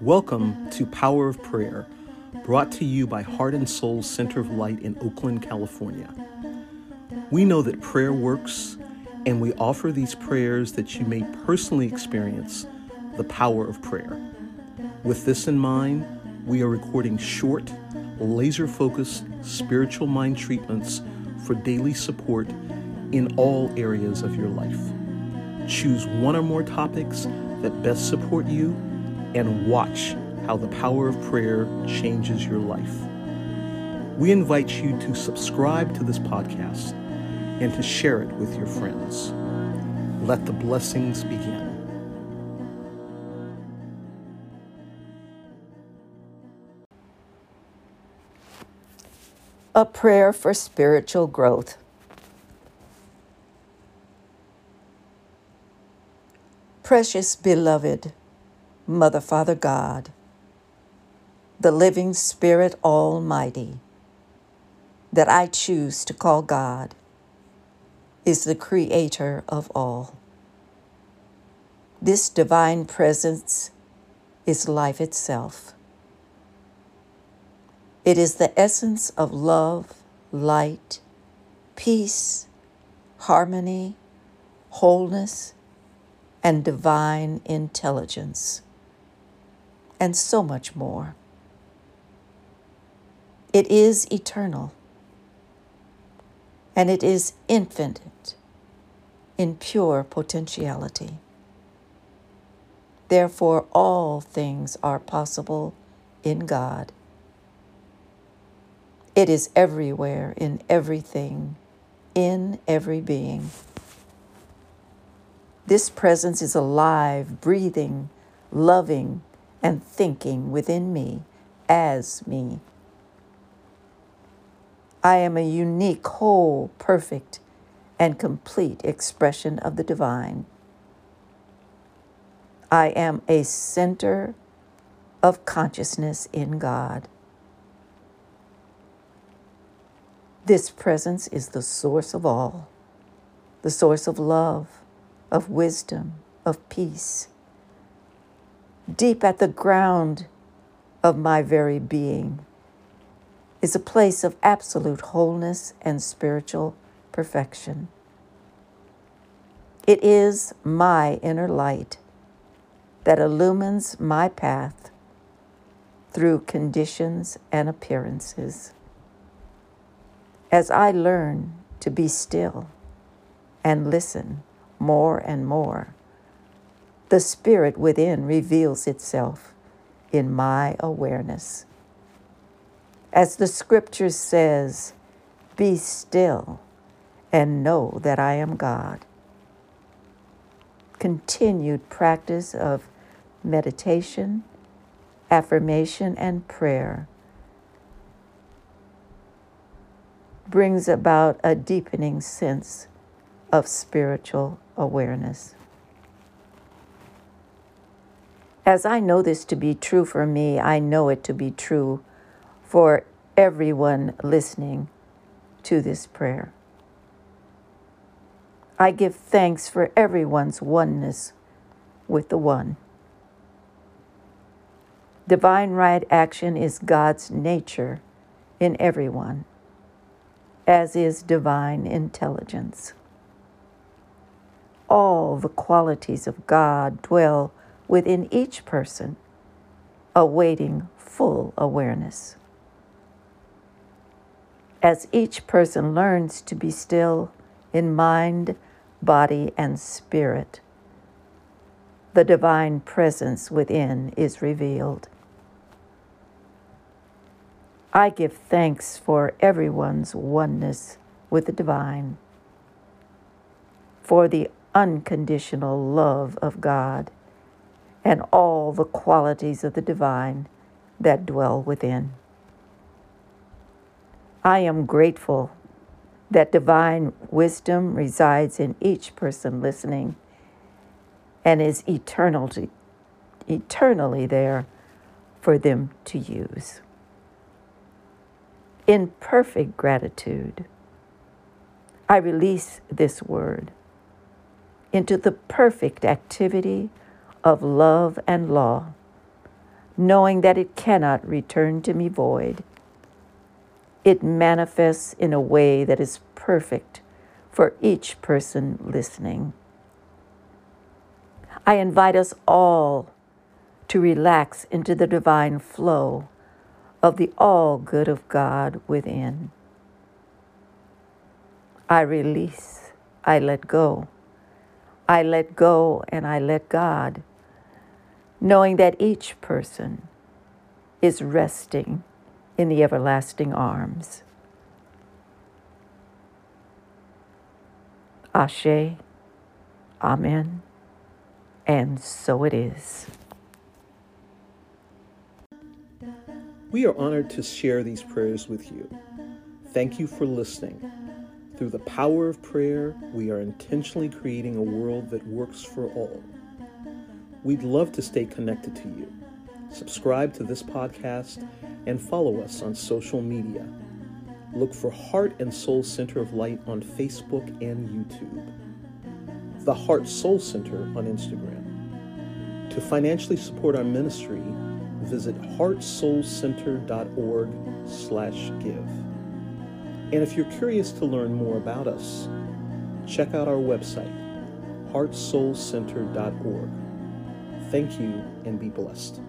Welcome to Power of Prayer, brought to you by Heart and Soul Center of Light in Oakland, California. We know that prayer works, and we offer these prayers that you may personally experience the power of prayer. With this in mind, we are recording short, laser focused spiritual mind treatments for daily support in all areas of your life. Choose one or more topics that best support you and watch how the power of prayer changes your life. We invite you to subscribe to this podcast and to share it with your friends. Let the blessings begin. A prayer for spiritual growth. Precious beloved, Mother, Father God, the living Spirit Almighty, that I choose to call God, is the Creator of all. This divine presence is life itself. It is the essence of love, light, peace, harmony, wholeness, and divine intelligence and so much more. It is eternal, and it is infinite in pure potentiality. Therefore, all things are possible in God. It is everywhere, in everything, in every being. This presence is alive, breathing, loving, and thinking within me as me. I am a unique, whole, perfect, and complete expression of the divine. I am a center of consciousness in God. This presence is the source of all, the source of love, of wisdom, of peace deep at the ground of my very being, is a place of absolute wholeness and spiritual perfection. It is my inner light that illumines my path through conditions and appearances. As I learn to be still and listen more and more, the spirit within reveals itself in my awareness. As the scripture says, be still and know that I am God. Continued practice of meditation, affirmation, and prayer brings about a deepening sense of spiritual awareness. As I know this to be true for me, I know it to be true for everyone listening to this prayer. I give thanks for everyone's oneness with the One. Divine right action is God's nature in everyone, as is divine intelligence. All the qualities of God dwell within each person, awaiting full awareness. As each person learns to be still in mind, body, and spirit, the divine presence within is revealed. I give thanks for everyone's oneness with the divine, for the unconditional love of God and all the qualities of the divine that dwell within. I am grateful that divine wisdom resides in each person listening and is eternally, eternally there for them to use. In perfect gratitude, I release this word into the perfect activity of love and law, knowing that it cannot return to me void. It manifests in a way that is perfect for each person listening. I invite us all to relax into the divine flow of the all good of God within. I release, I let go. I let go and I let God, knowing that each person is resting in the everlasting arms. Ashe, Amen, and so it is. We are honored to share these prayers with you. Thank you for listening. Through the power of prayer, we are intentionally creating a world that works for all. We'd love to stay connected to you. Subscribe to this podcast and follow us on social media. Look for Heart and Soul Center of Light on Facebook and YouTube. The Heart Soul Center on Instagram. To financially support our ministry, visit heartsoulcenter.org slash give. And if you're curious to learn more about us, check out our website, heartsoulcenter.org. Thank you and be blessed.